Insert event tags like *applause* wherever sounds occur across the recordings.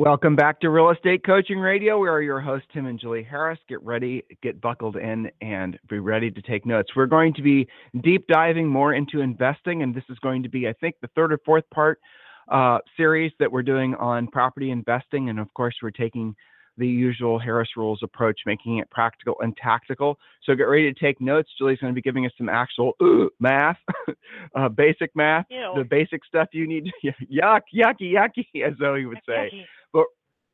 Welcome back to Real Estate Coaching Radio. We are your hosts, Tim and Julie Harris. Get ready, get buckled in, and be ready to take notes. We're going to be deep diving more into investing, and this is going to be, I think, the third or fourth part uh, series that we're doing on property investing. And of course, we're taking the usual Harris Rules approach, making it practical and tactical. So get ready to take notes. Julie's going to be giving us some actual uh, math, *laughs* uh, basic math, Ew. the basic stuff you need. *laughs* yuck, yucky, yucky, as Zoe would say. Yucky.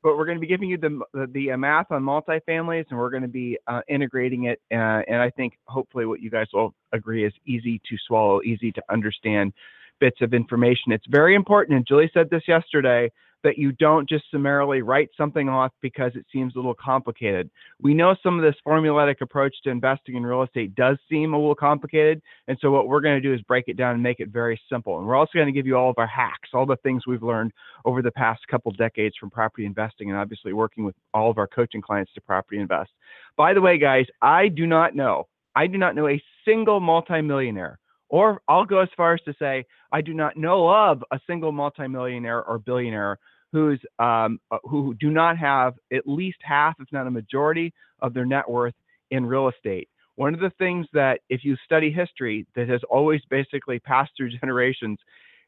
But we're going to be giving you the the, the uh, math on multifamilies, and we're going to be uh, integrating it. Uh, and I think hopefully what you guys will agree is easy to swallow, easy to understand bits of information. It's very important, and Julie said this yesterday, that you don't just summarily write something off because it seems a little complicated. We know some of this formulaic approach to investing in real estate does seem a little complicated, and so what we're going to do is break it down and make it very simple. And we're also going to give you all of our hacks, all the things we've learned over the past couple decades from property investing and obviously working with all of our coaching clients to property invest. By the way, guys, I do not know, I do not know a single multimillionaire or I'll go as far as to say I do not know of a single multimillionaire or billionaire who's um, uh, who do not have at least half, if not a majority, of their net worth in real estate. One of the things that, if you study history, that has always basically passed through *laughs* generations.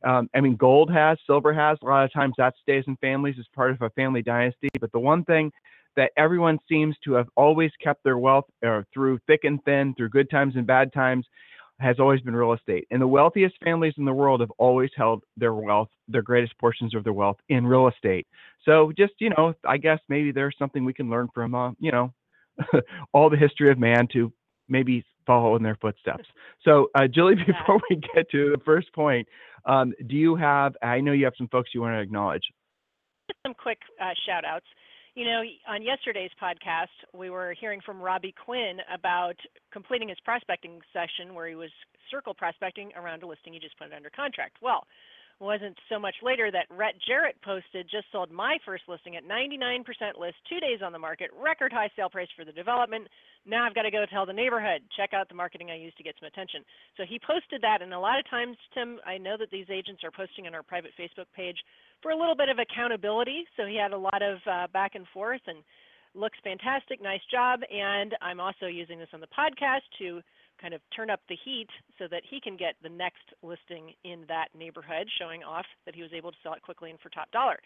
Um, I mean, gold has, silver has. A lot of times that stays in families as part of a family dynasty. But the one thing that everyone seems to have always kept their wealth uh, through thick and thin, through good times and bad times, has always been real estate. And the wealthiest families in the world have always held their wealth, their greatest portions of their wealth in real estate. So just, you know, I guess maybe there's something we can learn from, uh, you know, *laughs* all the history of man to maybe follow in their footsteps. So, uh, Julie, *laughs* before we get to the first point, um, do you have, I know you have some folks you want to acknowledge. some quick uh, shout outs. You know, on yesterday's podcast, we were hearing from Robbie Quinn about completing his prospecting session where he was circle prospecting around a listing he just put under contract. Well, wasn't so much later that Rhett Jarrett posted just sold my first listing at 99% list, two days on the market, record high sale price for the development. Now I've got to go tell the neighborhood, check out the marketing I used to get some attention. So he posted that, and a lot of times, Tim, I know that these agents are posting on our private Facebook page for a little bit of accountability. So he had a lot of uh, back and forth and looks fantastic. Nice job. And I'm also using this on the podcast to kind of turn up the heat so that he can get the next listing in that neighborhood, showing off that he was able to sell it quickly and for top dollar.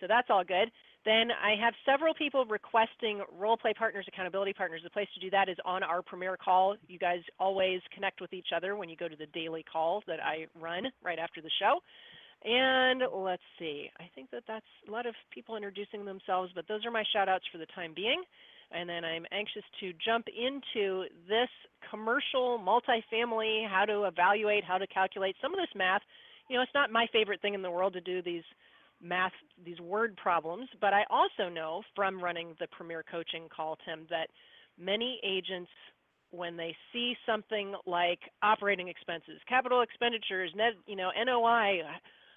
So that's all good. Then I have several people requesting role play partners, accountability partners. The place to do that is on our premier call. You guys always connect with each other when you go to the daily call that I run right after the show. And let's see, I think that that's a lot of people introducing themselves, but those are my shout outs for the time being. And then I'm anxious to jump into this commercial multifamily, how to evaluate, how to calculate some of this math. You know, it's not my favorite thing in the world to do these math, these word problems, but I also know from running the Premier Coaching call, Tim, that many agents when they see something like operating expenses, capital expenditures, net, you know, NOI,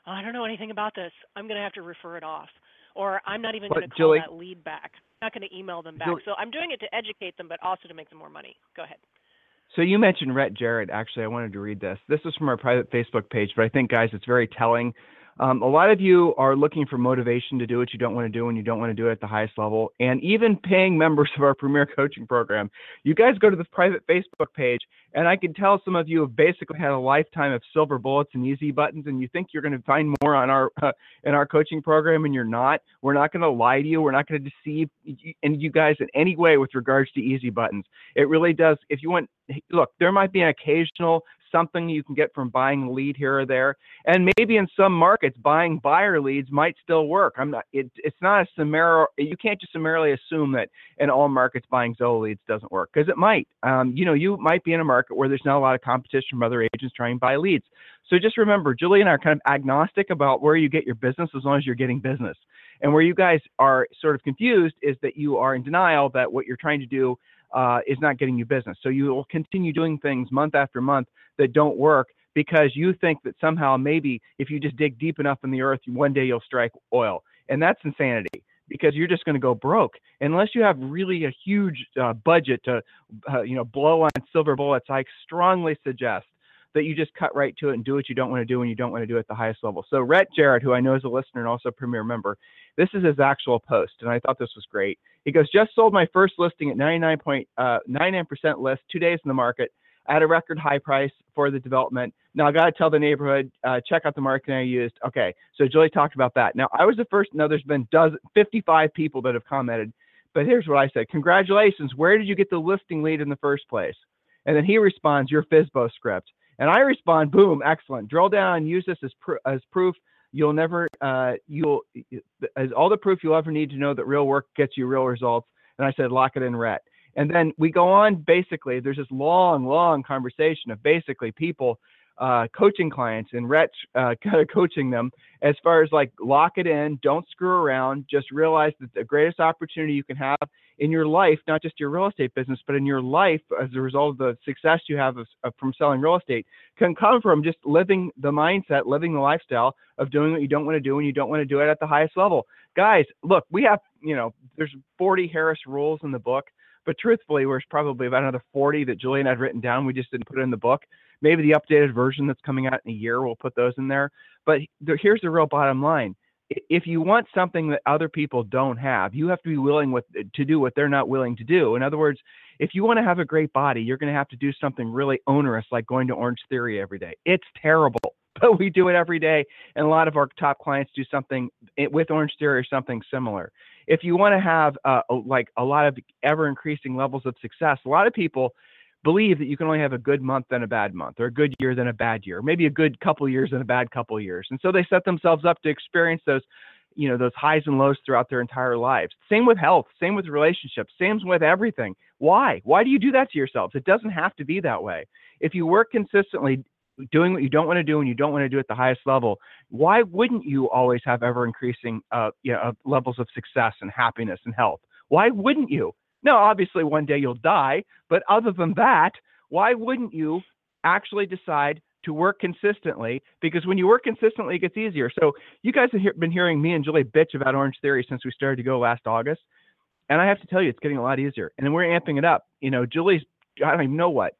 oh, I don't know anything about this. I'm going to have to refer it off, or I'm not even going to call Julie- that lead back. Not going to email them back. Julie- So I'm doing it to educate them, but also to make them more money. Go ahead. So you mentioned Rhett Jarrett. Actually, I wanted to read this. This is from our private Facebook page, but I think, guys, it's very telling. Um, a lot of you are looking for motivation to do what you don't want to do and you don't want to do it at the highest level. And even paying members of our premier coaching program, you guys go to this private Facebook page, and I can tell some of you have basically had a lifetime of silver bullets and easy buttons, and you think you're going to find more on our uh, in our coaching program, and you're not. We're not going to lie to you. We're not going to deceive and you guys in any way with regards to easy buttons. It really does. If you want, look, there might be an occasional something you can get from buying a lead here or there. And maybe in some markets, buying buyer leads might still work. I'm not. It, it's not a summary. You can't just summarily assume that in all markets buying Zillow leads doesn't work because it might. Um, you know, you might be in a market where there's not a lot of competition from other agents trying to buy leads. So just remember, Julie and I are kind of agnostic about where you get your business as long as you're getting business. And where you guys are sort of confused is that you are in denial that what you're trying to do uh, is not getting you business. So you will continue doing things month after month that don't work because you think that somehow maybe if you just dig deep enough in the earth, one day you'll strike oil. And that's insanity because you're just going to go broke unless you have really a huge uh, budget to, uh, you know, blow on silver bullets. I strongly suggest that you just cut right to it and do what you don't want to do when you don't want to do it at the highest level. So Rhett Jarrett, who I know is a listener and also a premier member, this is his actual post, and I thought this was great. He goes, just sold my first listing at 99.99% uh, list, two days in the market at a record high price for the development. Now I got to tell the neighborhood, uh, check out the marketing I used. Okay, so Julie talked about that. Now I was the first. Now there's been dozen, 55 people that have commented, but here's what I said: Congratulations. Where did you get the listing lead in the first place? And then he responds, Your FSBO script. And I respond, boom, excellent. Drill down, use this as, pr- as proof. You'll never, uh, you'll, as all the proof you'll ever need to know that real work gets you real results. And I said, lock it in Rhett. And then we go on basically, there's this long, long conversation of basically people uh, coaching clients and Rhett uh, *laughs* kind of coaching them as far as like lock it in, don't screw around, just realize that the greatest opportunity you can have in your life, not just your real estate business, but in your life as a result of the success you have of, of, from selling real estate can come from just living the mindset, living the lifestyle of doing what you don't want to do and you don't want to do it at the highest level. Guys, look, we have, you know, there's 40 Harris rules in the book. But truthfully, there's probably about another 40 that Julian had written down. We just didn't put it in the book. Maybe the updated version that's coming out in a year, we'll put those in there. But here's the real bottom line. If you want something that other people don't have, you have to be willing with, to do what they're not willing to do. In other words, if you want to have a great body, you're going to have to do something really onerous like going to Orange Theory every day. It's terrible, *laughs* but we do it every day. And a lot of our top clients do something with Orange Theory or something similar if you want to have uh, like a lot of ever increasing levels of success, a lot of people believe that you can only have a good month and a bad month, or a good year than a bad year, maybe a good couple years and a bad couple years, and so they set themselves up to experience those, you know, those highs and lows throughout their entire lives. Same with health, same with relationships, same with everything. Why? Why do you do that to yourselves? It doesn't have to be that way. If you work consistently doing what you don't want to do and you don't want to do at the highest level, why wouldn't you always have ever increasing uh, you know, levels of success and happiness and health? Why wouldn't you? Now, obviously, one day you'll die, but other than that, why wouldn't you actually decide to work consistently? Because when you work consistently, it gets easier. So, you guys have been hearing me and Julie bitch about Orange Theory since we started to go last August. And I have to tell you, it's getting a lot easier. And then we're amping it up. You know, Julie's, I don't even know what,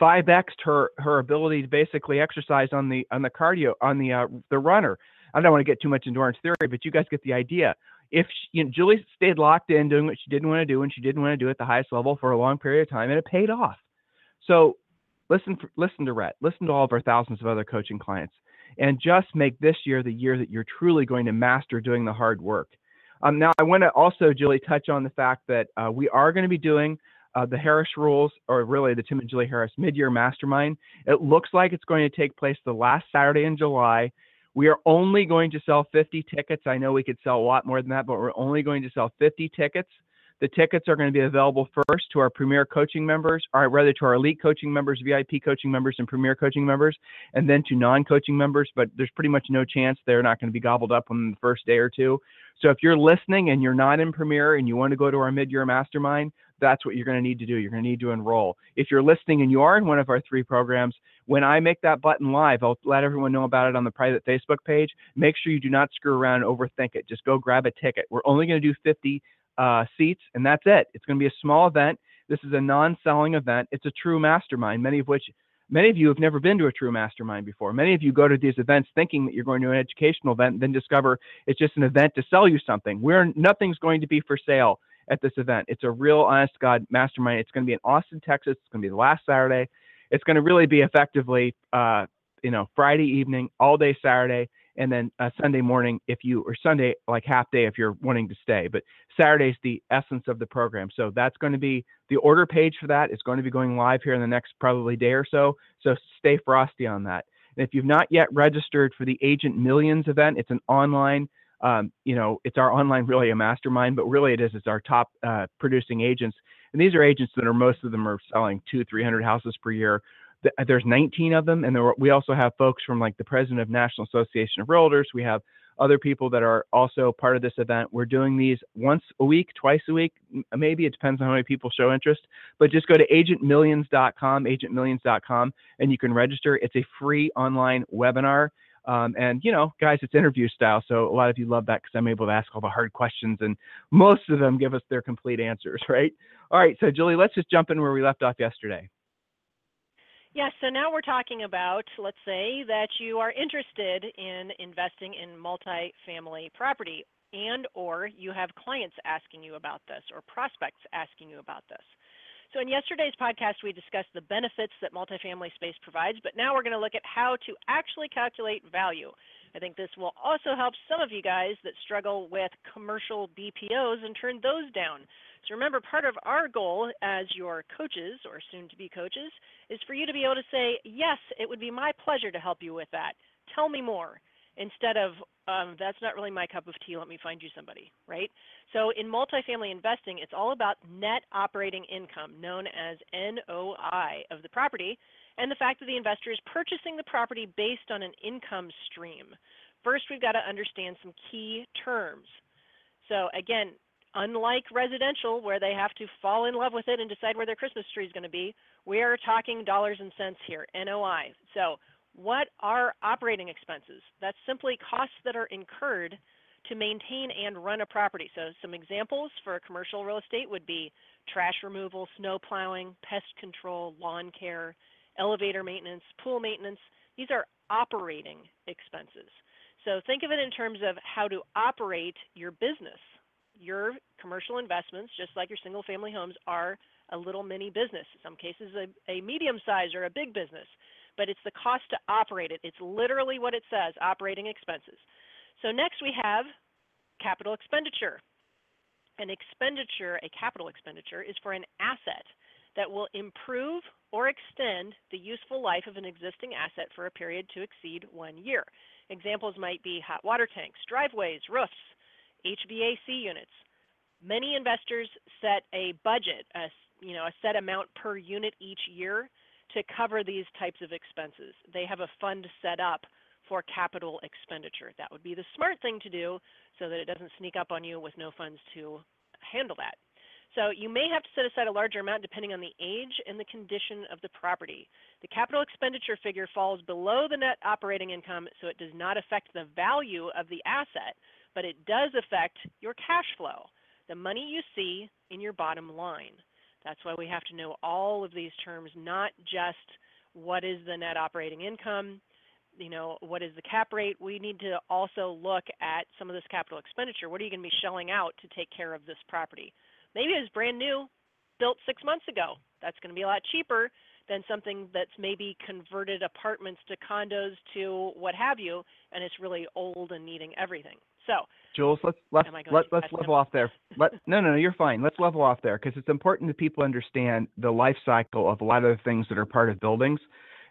5x her her ability to basically exercise on the on the cardio on the uh, the runner. I don't want to get too much into Orange Theory, but you guys get the idea. If she, you know, Julie stayed locked in doing what she didn't want to do and she didn't want to do at the highest level for a long period of time, and it paid off. So listen listen to Rhett, listen to all of our thousands of other coaching clients, and just make this year the year that you're truly going to master doing the hard work. Um, now, I want to also, Julie, touch on the fact that uh, we are going to be doing uh, the Harris Rules, or really the Tim and Julie Harris Mid-Year Mastermind. It looks like it's going to take place the last Saturday in July. We are only going to sell 50 tickets. I know we could sell a lot more than that, but we're only going to sell 50 tickets. The tickets are going to be available first to our premier coaching members, or rather to our elite coaching members, VIP coaching members, and premier coaching members, and then to non coaching members. But there's pretty much no chance they're not going to be gobbled up on the first day or two. So if you're listening and you're not in premier and you want to go to our mid year mastermind, that's what you're going to need to do. You're going to need to enroll. If you're listening and you are in one of our three programs, when I make that button live, I'll let everyone know about it on the private Facebook page. Make sure you do not screw around and overthink it. Just go grab a ticket. We're only going to do 50 uh, seats, and that's it. It's going to be a small event. This is a non-selling event. It's a true mastermind, many of which many of you have never been to a true mastermind before. Many of you go to these events thinking that you're going to an educational event, and then discover it's just an event to sell you something. Where nothing's going to be for sale at this event. It's a real honest God mastermind. It's going to be in Austin, Texas. It's going to be the last Saturday. It's going to really be effectively, uh, you know, Friday evening, all day Saturday. and then uh, Sunday morning if you or Sunday like half day if you're wanting to stay. But Saturday's the essence of the program. So that's going to be the order page for that is going to be going live here in the next probably day or so. So stay frosty on that. And if you've not yet registered for the Agent Millions event, it's an online. Um, you know, it's our online really a mastermind, but really it is. It's our top uh, producing agents, and these are agents that are most of them are selling two, three hundred houses per year uh, there's 19 of them, and there, we also have folks from like the president of National Association of Realtors. We have other people that are also part of this event. We're doing these once a week, twice a week, maybe it depends on how many people show interest. But just go to agentmillions.com, agentmillions.com, and you can register. It's a free online webinar. Um, and you know, guys, it's interview style, so a lot of you love that because I'm able to ask all the hard questions, and most of them give us their complete answers, *laughs* right? All right, so Julie, let's just jump in where we left off yesterday. Yes, so now we're talking about, let's say that you are interested in investing in multifamily property and or you have clients asking you about this or prospects asking you about this. So in yesterday's podcast, we discussed the benefits that multifamily space provides, but now we're going to look at how to actually calculate value. I think this will also help some of you guys that struggle with commercial BPOs and turn those down. So remember, part of our goal as your coaches or soon to be coaches is for you to be able to say, yes, it would be my pleasure to help you with that. Tell me more instead of um, that's not really my cup of tea. Let me find you somebody, right? So in multifamily investing, it's all about net operating income, known as NOI, of the property, and the fact that the investor is purchasing the property based on an income stream. First, we've got to understand some key terms. So again, unlike residential where they have to fall in love with it and decide where their Christmas tree is going to be, we are talking dollars and cents here, NOI. So what are operating expenses? That's simply costs that are incurred to maintain and run a property. So some examples for commercial real estate would be trash removal, snow plowing, pest control, lawn care, elevator maintenance, pool maintenance. These are operating expenses. So think of it in terms of how to operate your business your commercial investments, just like your single family homes, are a little mini business. In some cases, a, a medium size or a big business. But it's the cost to operate it. It's literally what it says operating expenses. So, next we have capital expenditure. An expenditure, a capital expenditure, is for an asset that will improve or extend the useful life of an existing asset for a period to exceed one year. Examples might be hot water tanks, driveways, roofs, HVAC units. Many investors set a budget, a, you know, a set amount per unit each year to cover these types of expenses. They have a fund set up for capital expenditure. That would be the smart thing to do so that it doesn't sneak up on you with no funds to handle that. So you may have to set aside a larger amount depending on the age and the condition of the property. The capital expenditure figure falls below the net operating income, so it does not affect the value of the asset, but it does affect your cash flow, the money you see in your bottom line. That's why we have to know all of these terms, not just what is the net operating income, you know, what is the cap rate. We need to also look at some of this capital expenditure. What are you going to be shelling out to take care of this property? Maybe it's brand new, built six months ago. That's going to be a lot cheaper than something that's maybe converted apartments to condos to what have you, and it's really old and needing everything. So, Jules, let's let's let, let's level off there. Let no no no you're fine. Let's level off there because it's important that people understand the life cycle of a lot of the things that are part of buildings.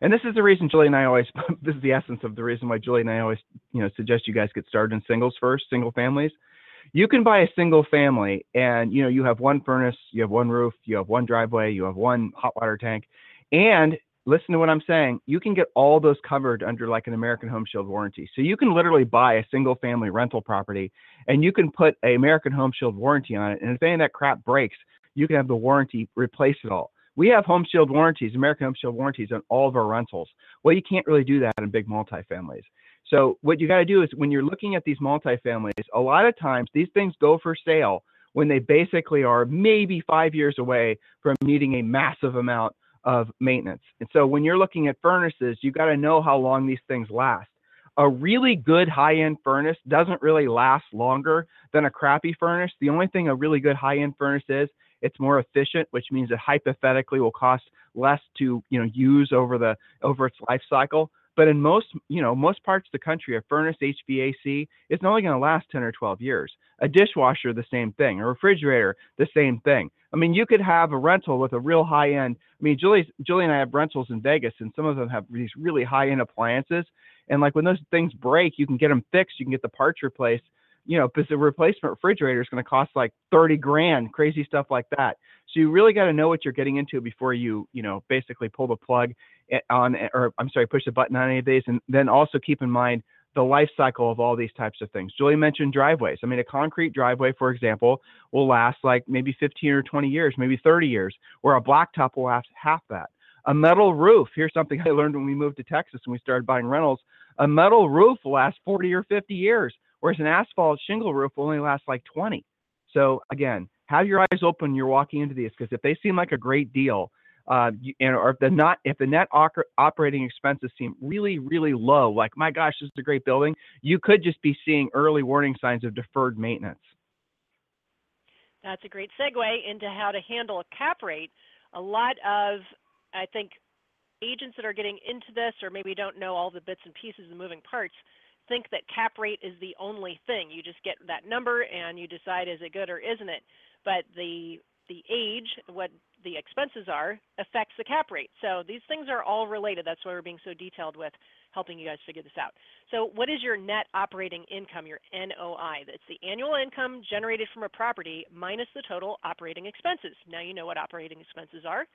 And this is the reason Julie and I always *laughs* this is the essence of the reason why Julie and I always you know suggest you guys get started in singles first, single families. You can buy a single family and you know you have one furnace, you have one roof, you have one driveway, you have one hot water tank, and listen to what I'm saying. You can get all those covered under like an American Home Shield warranty. So you can literally buy a single family rental property and you can put a American Home Shield warranty on it. And if any of that crap breaks, you can have the warranty replace it all. We have Home Shield warranties, American Home Shield warranties on all of our rentals. Well, you can't really do that in big multifamilies. So what you got to do is when you're looking at these multifamilies, a lot of times these things go for sale when they basically are maybe five years away from needing a massive amount of maintenance. And so when you're looking at furnaces, you got to know how long these things last. A really good high end furnace doesn't really last longer than a crappy furnace. The only thing a really good high end furnace is, it's more efficient, which means it hypothetically will cost less to you know use over the over its life cycle. But in most, you know, most parts of the country, a furnace HVAC is only going to last 10 or 12 years. A dishwasher, the same thing. A refrigerator, the same thing. I mean, you could have a rental with a real high end. I mean, Julie, Julie and I have rentals in Vegas, and some of them have these really high end appliances. And like when those things break, you can get them fixed. You can get the parts replaced. You know, because the replacement refrigerator is going to cost like 30 grand, crazy stuff like that. So you really got to know what you're getting into before you, you know, basically pull the plug on, or I'm sorry, push the button on any of these. And then also keep in mind the life cycle of all these types of things. Julie mentioned driveways. I mean, a concrete driveway, for example, will last like maybe 15 or 20 years, maybe 30 years, where a blacktop will last half that. A metal roof, here's something *laughs* I learned when we moved to Texas and we started buying rentals. A metal roof will last 40 or 50 years, whereas an asphalt shingle roof will only last like 20. So again, have your eyes open when you're walking into these because if they seem like a great deal, uh, and or if the not if the net operating expenses seem really really low, like my gosh, this is a great building, you could just be seeing early warning signs of deferred maintenance. That's a great segue into how to handle a cap rate. A lot of I think agents that are getting into this or maybe don't know all the bits and pieces and moving parts think that cap rate is the only thing. You just get that number and you decide is it good or isn't it. But the the age, what the expenses are, affects the cap rate. So these things are all related. That's why we're being so detailed with helping you guys figure this out. So what is your net operating income, your NOI? That's the annual income generated from a property minus the total operating expenses. Now you know what operating expenses are,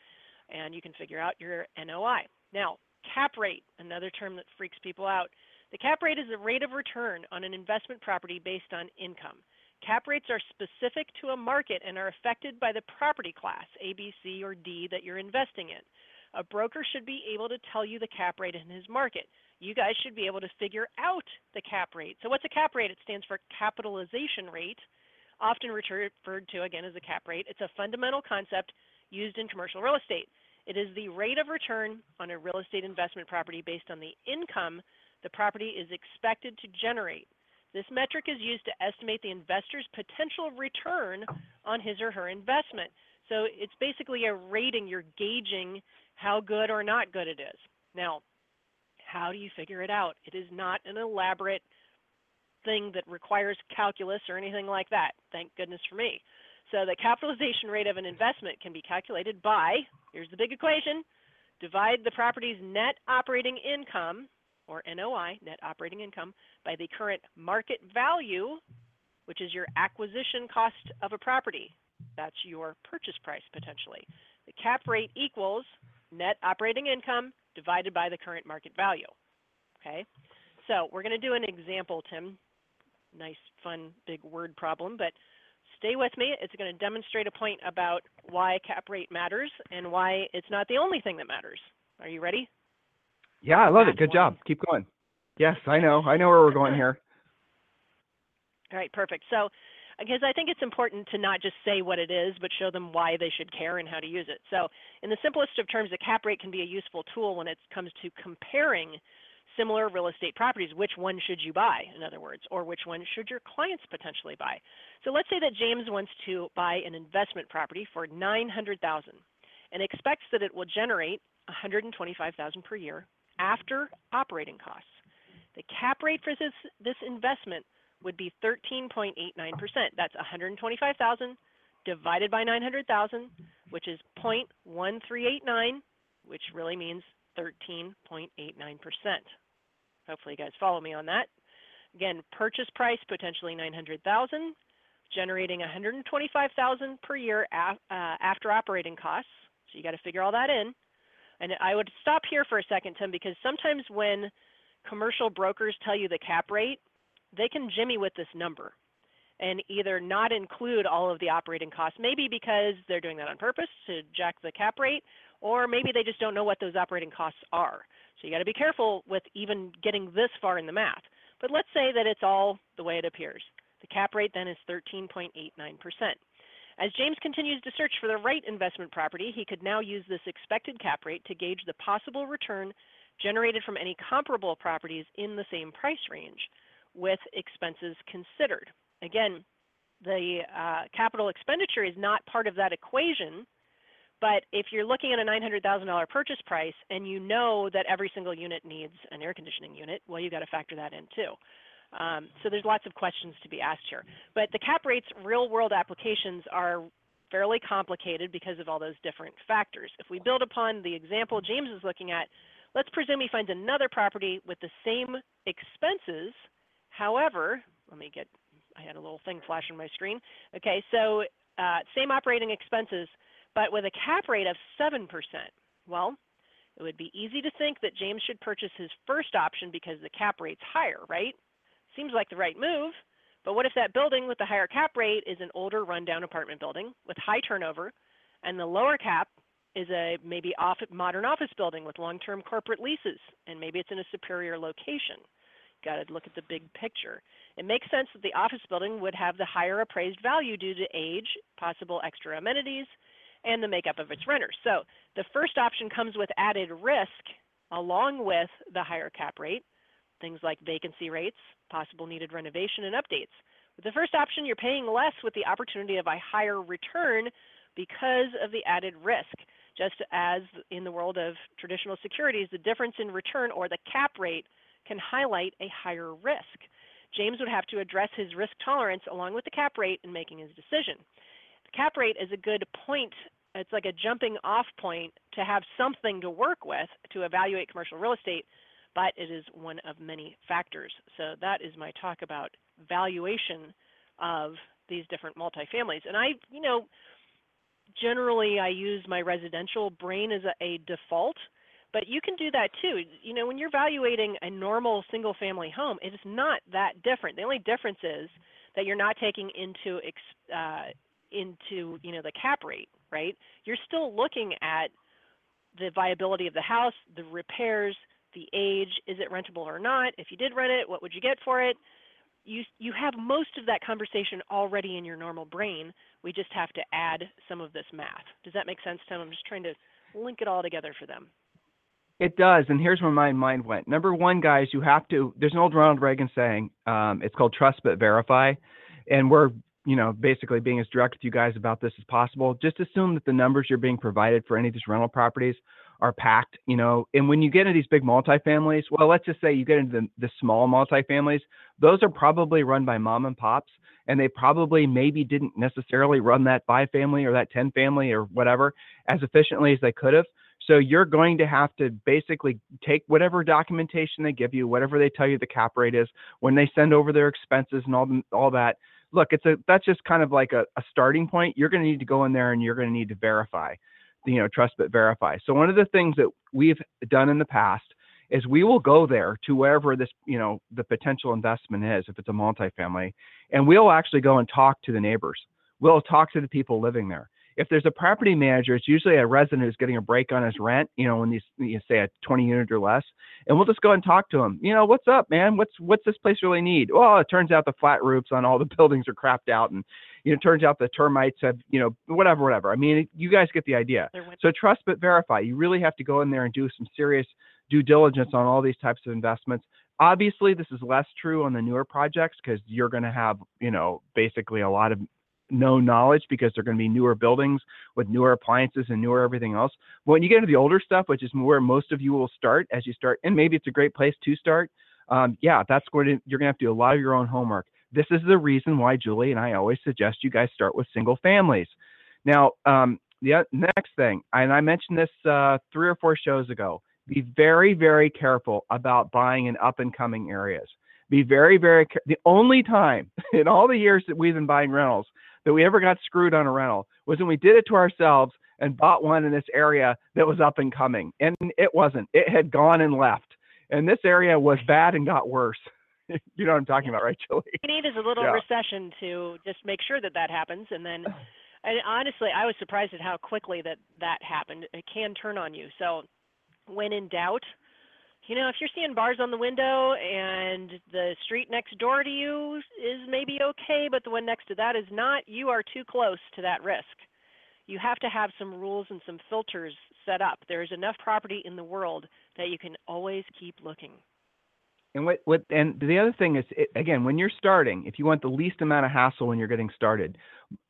and you can figure out your NOI. Now, cap rate, another term that freaks people out. The cap rate is the rate of return on an investment property based on income. Cap rates are specific to a market and are affected by the property class, A, B, C, or D, that you're investing in. A broker should be able to tell you the cap rate in his market. You guys should be able to figure out the cap rate. So, what's a cap rate? It stands for capitalization rate, often referred to again as a cap rate. It's a fundamental concept used in commercial real estate. It is the rate of return on a real estate investment property based on the income the property is expected to generate. This metric is used to estimate the investor's potential return on his or her investment. So it's basically a rating. You're gauging how good or not good it is. Now, how do you figure it out? It is not an elaborate thing that requires calculus or anything like that. Thank goodness for me. So the capitalization rate of an investment can be calculated by, here's the big equation, divide the property's net operating income or NOI, net operating income, by the current market value, which is your acquisition cost of a property. That's your purchase price potentially. The cap rate equals net operating income divided by the current market value. Okay, so we're going to do an example, Tim. Nice, fun, big word problem, but stay with me. It's going to demonstrate a point about why cap rate matters and why it's not the only thing that matters. Are you ready? Yeah, I love it. Good job. Keep going. Yes, I know. I know where we're going here. All right, perfect. So, because I think it's important to not just say what it is, but show them why they should care and how to use it. So, in the simplest of terms, a cap rate can be a useful tool when it comes to comparing similar real estate properties. Which one should you buy, in other words, or which one should your clients potentially buy? So, let's say that James wants to buy an investment property for 900,000 and expects that it will generate 125,000 per year after operating costs. The cap rate for this, this investment would be 13.89%. That's 125,000 divided by 900,000, which is 0.1389, which really means 13.89%. Hopefully you guys follow me on that. Again, purchase price potentially 900,000, generating 125,000 per year uh, after operating costs. So you got to figure all that in. And I would stop here for a second, Tim, because sometimes when commercial brokers tell you the cap rate, they can jimmy with this number and either not include all of the operating costs, maybe because they're doing that on purpose to jack the cap rate, or maybe they just don't know what those operating costs are. So you got to be careful with even getting this far in the math. But let's say that it's all the way it appears. The cap rate then is 13.89%. As James continues to search for the right investment property, he could now use this expected cap rate to gauge the possible return generated from any comparable properties in the same price range with expenses considered. Again, the uh, capital expenditure is not part of that equation, But if you're looking at a $900,000 purchase price and you know that every single unit needs an air conditioning unit, well, you've got to factor that in too. Um, so there's lots of questions to be asked here. But the cap rates real world applications are fairly complicated because of all those different factors. If we build upon the example James is looking at, let's presume he finds another property with the same expenses. However, let me get, I had a little thing flash on my screen. Okay, so uh, same operating expenses, but with a cap rate of 7%. Well, it would be easy to think that James should purchase his first option because the cap rate's higher, right? Seems like the right move, but what if that building with the higher cap rate is an older rundown apartment building with high turnover and the lower cap is a maybe off, modern office building with long-term corporate leases and maybe it's in a superior location. Got to look at the big picture. It makes sense that the office building would have the higher appraised value due to age, possible extra amenities, and the makeup of its renters. So the first option comes with added risk along with the higher cap rate, things like vacancy rates, possible needed renovation and updates. With the first option, you're paying less with the opportunity of a higher return because of the added risk. Just as in the world of traditional securities, the difference in return or the cap rate can highlight a higher risk. James would have to address his risk tolerance along with the cap rate in making his decision. The cap rate is a good point it's like a jumping off point to have something to work with to evaluate commercial real estate, but it is one of many factors. So that is my talk about valuation of these different multifamilies. And I, you know, generally I use my residential brain as a, a default, but you can do that too. You know, when you're evaluating a normal single family home, it is not that different. The only difference is that you're not taking into uh, into you know the cap rate, right? You're still looking at the viability of the house, the repairs, the age, is it rentable or not? If you did rent it, what would you get for it? You you have most of that conversation already in your normal brain. We just have to add some of this math. Does that make sense, Tim? I'm just trying to link it all together for them. It does, and here's where my mind went. Number one, guys, you have to. There's an old Ronald Reagan saying. Um, it's called trust but verify, and we're you know, basically being as direct with you guys about this as possible. Just assume that the numbers you're being provided for any of these rental properties are packed, you know, and when you get into these big multifamilies, well, let's just say you get into the, the small multifamilies, those are probably run by mom and pops, and they probably maybe didn't necessarily run that five family or that 10 family or whatever as efficiently as they could have. So you're going to have to basically take whatever documentation they give you, whatever they tell you the cap rate is, when they send over their expenses and all all that, look, it's a that's just kind of like a, a starting point. You're going to need to go in there and you're going to need to verify, you know, trust but verify. So one of the things that we've done in the past is we will go there to wherever this, you know, the potential investment is, if it's a multifamily, and we'll actually go and talk to the neighbors. We'll talk to the people living there if there's a property manager, it's usually a resident who's getting a break on his rent, you know, when these you say a 20 unit or less, and we'll just go and talk to him. You know, what's up, man? What's what's this place really need? Well, it turns out the flat roofs on all the *laughs* buildings are crapped out, and you know, it turns out the termites have, you know, whatever, whatever. I mean, you guys get the idea. So trust but verify. You really have to go in there and do some serious due diligence on all these types of investments. Obviously, this is less true on the newer projects because you're going to have, you know, basically a lot of no knowledge because they're going to be newer buildings with newer appliances and newer everything else. But when you get into the older stuff, which is where most of you will start as you start, and maybe it's a great place to start. Um, yeah, that's going to you're going to have to do a lot of your own homework. This is the reason why Julie and I always suggest you guys start with single families. Now, um, the next thing, and I mentioned this uh, three or four shows ago. Be very, very careful about buying in up and coming areas. Be very, very. The only time *laughs* in all the years that we've been buying rentals that we ever got screwed on a rental was when we did it to ourselves and bought one in this area that was up and coming. And it wasn't, it had gone and left. And this area was bad and got worse. *laughs* you know what I'm talking about, right, Julie? We need is a little yeah. recession to just make sure that that happens. And then, *clears throat* and honestly, I was surprised at how quickly that that happened. It can turn on you. So, when in doubt, you know, if you're seeing bars on the window and the street next door to you is maybe okay, but the one next to that is not, you are too close to that risk. You have to have some rules and some filters set up. There's enough property in the world that you can always keep looking. And what, what and the other thing is it, again when you're starting, if you want the least amount of hassle when you're getting started,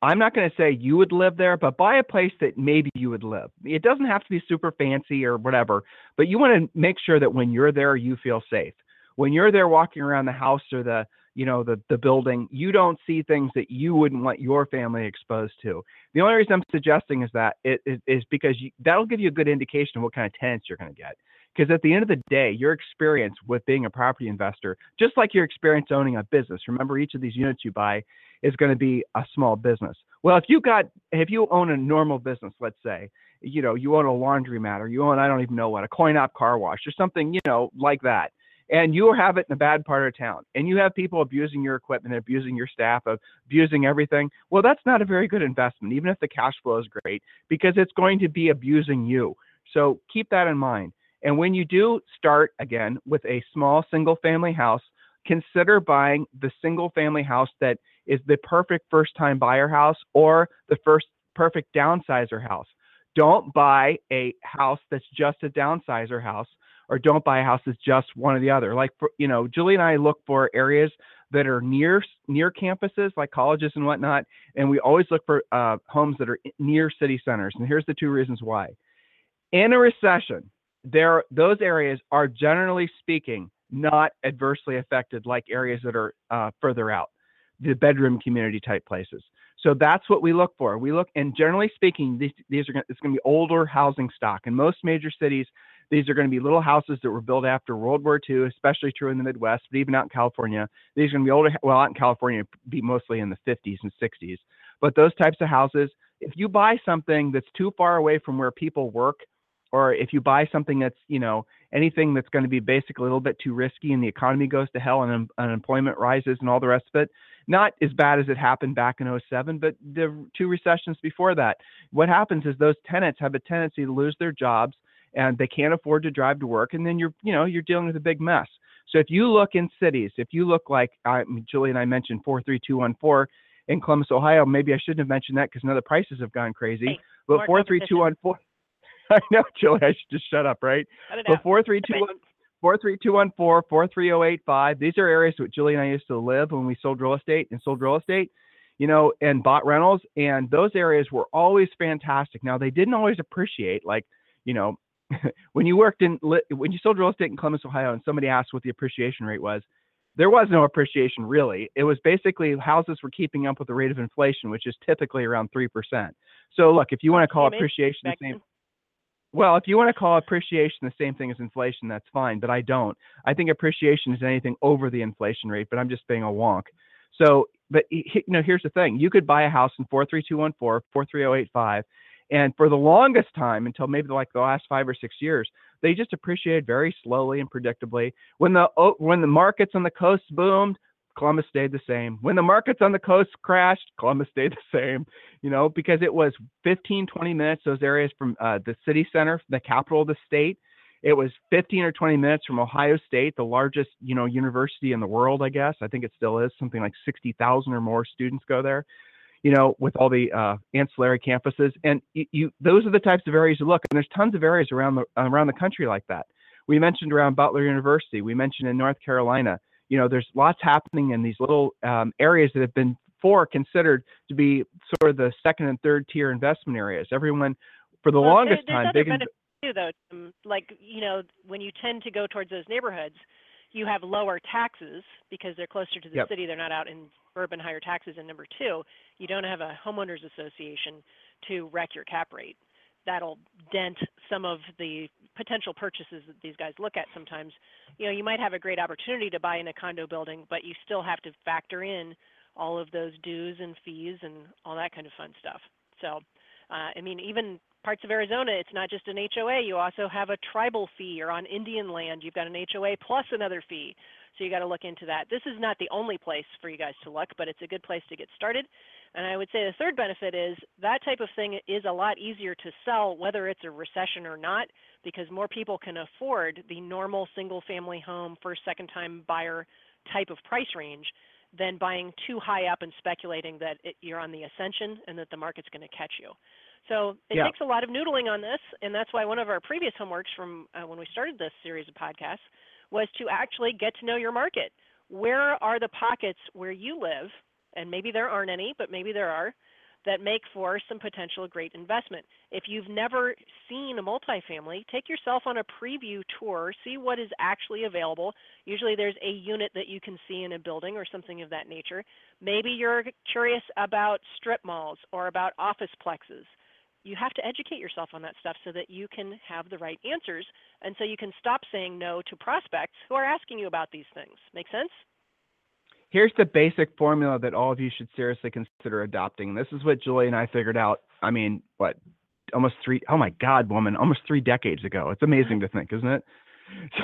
I'm not going to say you would live there, but buy a place that maybe you would live. It doesn't have to be super fancy or whatever, but you want to make sure that when you're there you feel safe. When you're there walking around the house or the you know the the building, you don't see things that you wouldn't want your family exposed to. The only reason I'm suggesting is that it, is because you, that'll give you a good indication of what kind of tenants you're going to get. Because at the end of the day, your experience with being a property investor, just like your experience owning a business, remember each of these units you buy is going to be a small business. Well, if you got, if you own a normal business, let's say, you know, you own a laundromat or you own, I don't even know what, a coin op car wash or something, you know, like that. And you have it in a bad part of town, and you have people abusing your equipment, abusing your staff, abusing everything. Well, that's not a very good investment, even if the cash flow is great, because it's going to be abusing you. So keep that in mind. And when you do start again with a small single family house, consider buying the single family house that is the perfect first time buyer house or the first perfect downsizer house. Don't buy a house that's just a downsizer house or don't buy a house that's just one or the other. Like for, you know, Julie and I look for areas that are near near campuses like colleges and whatnot, and we always look for uh, homes that are near city centers. And here's the two reasons why. In a recession, there those areas are generally speaking not adversely affected like areas that are uh, further out the bedroom community type places so that's what we look for we look and generally speaking these, these are it's going to be older housing stock in most major cities these are going to be little houses that were built after World War II, especially true in the Midwest, but even out in California. These are going to be older, well, out in California, be mostly in the 50s and 60s. But those types of houses, if you buy something that's too far away from where people work, or if you buy something that's you know anything that's going to be basically a little bit too risky and the economy goes to hell and un- unemployment rises and all the rest of it not as bad as it happened back in 07 but the two recessions before that. What happens is those tenants have a tendency to lose their jobs and they can't afford to drive to work and then you're you know you're dealing with a big mess. So if you look in cities if you look like I, julie and i mentioned 43214 in columbus ohio maybe i shouldn't have mentioned that because now the prices have gone crazy hey, but 43214 *laughs* I know, Julie. I should just shut up, right? But four three two one four three two one four four three zero eight five. These are areas that Julie and I used to live when we sold real estate and sold real estate, you know, and bought rentals. And those areas were always fantastic. Now they didn't always appreciate, like, you know, *laughs* when you worked in when you sold real estate in Columbus, Ohio, and somebody asked what the appreciation rate was. There was no appreciation really. It was basically houses were keeping up with the rate of inflation, which is typically around three percent. So look, if you want to call appreciation the same, well, if you want to call appreciation the same thing as inflation, that's fine, but I don't. I think appreciation is anything over the inflation rate, but I'm just being a wonk. So, but you know, here's the thing: you could buy a house in 43214, 43085, and for the longest time, until maybe like the last five or six years, they just appreciated very slowly and predictably. When the oh, when the markets on the coast boomed, Columbus stayed the same. When the markets on the coast crashed, Columbus stayed the same, you know, because it was 15, 20 minutes, those areas from uh, the city center, the capital of the state. It was 15 or 20 minutes from Ohio State, the largest, you know, university in the world, I guess. I think it still is something like 60,000 or more students go there, you know, with all the uh, ancillary campuses. And you, you, those are the types of areas you look. And there's tons of areas around the around the country like that. We mentioned around Butler University. We mentioned in North Carolina you know, there's lots happening in these little um, areas that have been for considered to be sort of the second and third tier investment areas. Everyone, for the well, longest there, time, big in- too, though. Like you know, when you tend to go towards those neighborhoods, you have lower taxes because they're closer to the yep. city. They're not out in urban higher taxes. And number two, you don't have a homeowners association to wreck your cap rate that'll dent some of the potential purchases that these guys look at sometimes. You know, you might have a great opportunity to buy in a condo building, but you still have to factor in all of those dues and fees and all that kind of fun stuff. So, uh, I mean, even parts of Arizona, it's not just an HOA. You also have a tribal fee, or on Indian land, you've got an HOA plus another fee. So you got to look into that. This is not the only place for you guys to look, but it's a good place to get started. And I would say the third benefit is that type of thing is a lot easier to sell, whether it's a recession or not, because more people can afford the normal single family home, first, second time buyer type of price range than buying too high up and speculating that it, you're on the ascension and that the market's going to catch you. So it yeah. takes a lot of noodling on this, and that's why one of our previous homeworks from uh, when we started this series of podcasts was to actually get to know your market. Where are the pockets where you live? And maybe there aren't any, but maybe there are that make for some potential great investment. If you've never seen a multifamily, take yourself on a preview tour, see what is actually available. Usually there's a unit that you can see in a building or something of that nature. Maybe you're curious about strip malls or about office plexes. You have to educate yourself on that stuff so that you can have the right answers and so you can stop saying no to prospects who are asking you about these things. Make sense? here's the basic formula that all of you should seriously consider adopting. This is what Julie and I figured out. I mean, what, almost three, oh my God, woman, almost three decades ago. It's amazing to think, isn't it? *laughs*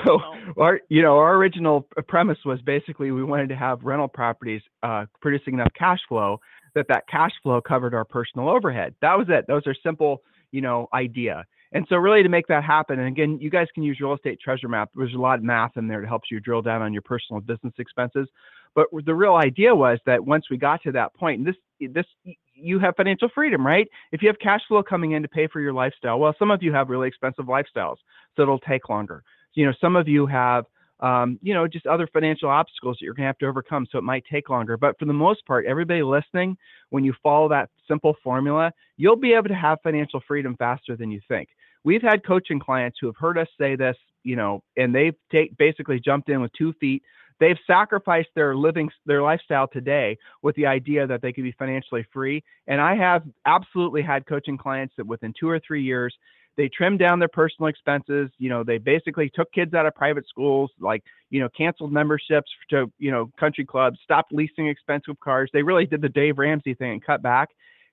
So our, you know, our original premise was basically we wanted to have rental properties uh, producing enough cash flow that that cash flow covered our personal overhead. That was it. Those are simple, you know, idea. And so really to make that happen, and again, you guys can use real estate treasure map. There's a lot of math in there to help you drill down on your personal business expenses. But the real idea was that once we got to that point, this this you have financial freedom, right? If you have cash flow coming in to pay for your lifestyle, well, some of you have really expensive lifestyles, so it'll take longer. You know, some of you have um, you know, just other financial obstacles that you're going to have to overcome. So it might take longer. But for the most part, everybody listening, when you follow that simple formula, you'll be able to have financial freedom faster than you think. We've had coaching clients who have heard us say this, you know, and they've take, basically jumped in with two feet They've sacrificed their living, their lifestyle today with the idea that they could be financially free. And I have absolutely had coaching clients that within two or three years, they trimmed down their personal expenses. You know, they basically took kids out of private schools, like, you know, canceled memberships to, you know, country clubs, stopped leasing expensive cars. They really did the Dave Ramsey thing and cut back,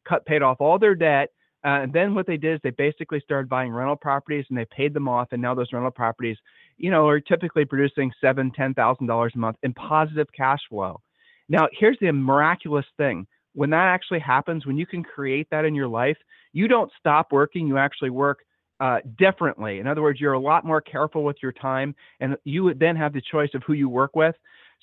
cut, paid off all their debt uh, and then what they did is they basically started buying rental properties and they paid them off. And now those rental properties, you know, are typically producing seven, ten thousand dollars a month in positive cash flow. Now, here's the miraculous thing: when that actually happens, when you can create that in your life, you don't stop working. You actually work uh, differently. In other words, you're a lot more careful with your time, and you would then have the choice of who you work with.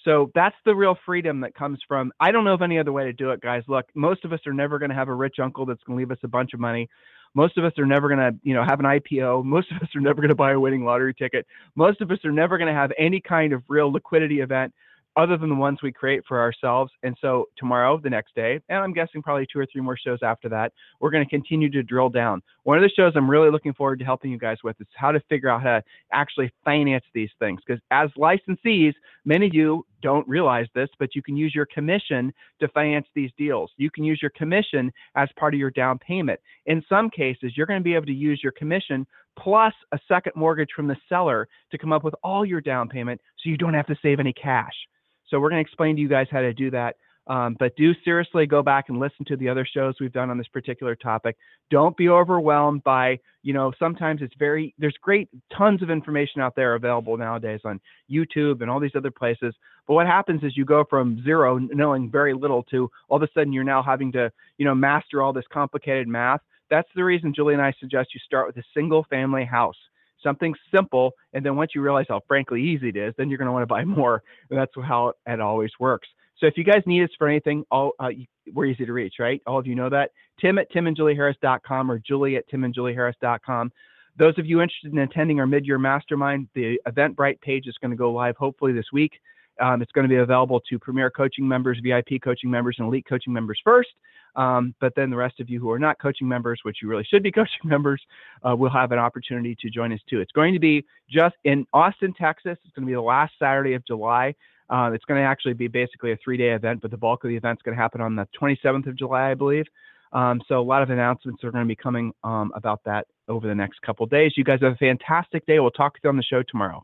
So that's the real freedom that comes from. I don't know of any other way to do it, guys. Look, most of us are never going to have a rich uncle that's going to leave us a bunch of money. Most of us are never going to, you know, have an IPO. *laughs* Most of us are never going to buy a winning lottery ticket. Most of us are never going to have any kind of real liquidity event other than the ones we create for ourselves. And so tomorrow, the next day, and I'm guessing probably two or three more shows after that, we're going to continue to drill down. One of the shows I'm really looking forward to helping you guys with is how to figure out how to actually finance these things. Because as licensees, many of you don't realize this, but you can use your commission to finance these deals. You can use your commission as part of your down payment. In some cases, you're going to be able to use your commission plus a second mortgage from the seller to come up with all your down payment so you don't have to save any cash. So we're going to explain to you guys how to do that. Um, but do seriously go back and listen to the other shows we've done on this particular topic. Don't be overwhelmed by, you know, sometimes it's very, there's great, tons of information out there available nowadays on YouTube and all these other places. But what happens is you go from zero, knowing very little, to all of a sudden you're now having to, you know, master all this complicated math. That's the reason Julie and I suggest you start with a single family house something simple. And then once you realize how frankly easy it is, then you're going to want to buy *laughs* more. And that's how it always works. So if you guys need us for anything, all uh, we're easy to reach, right? All of you know that. Tim at timandjulieharris.com or Julie at timandjulieharris.com. Those of you interested in attending our mid-year mastermind, the Eventbrite page is going to go live hopefully this week. Um, it's going to be available to Premier Coaching members, VIP Coaching members, and Elite Coaching members first. Um, but then the rest of you who are not coaching members, which you really should be *laughs* coaching members, uh, will have an opportunity to join us too. It's going to be just in Austin, Texas. It's going to be the last Saturday of July. Uh, it's going to actually be basically a three day event, but the bulk of the event is going to happen on the 27th of July, I believe. Um, so a lot of announcements are going to be coming um, about that over the next couple days. You guys have a fantastic day. We'll talk to you on the show tomorrow.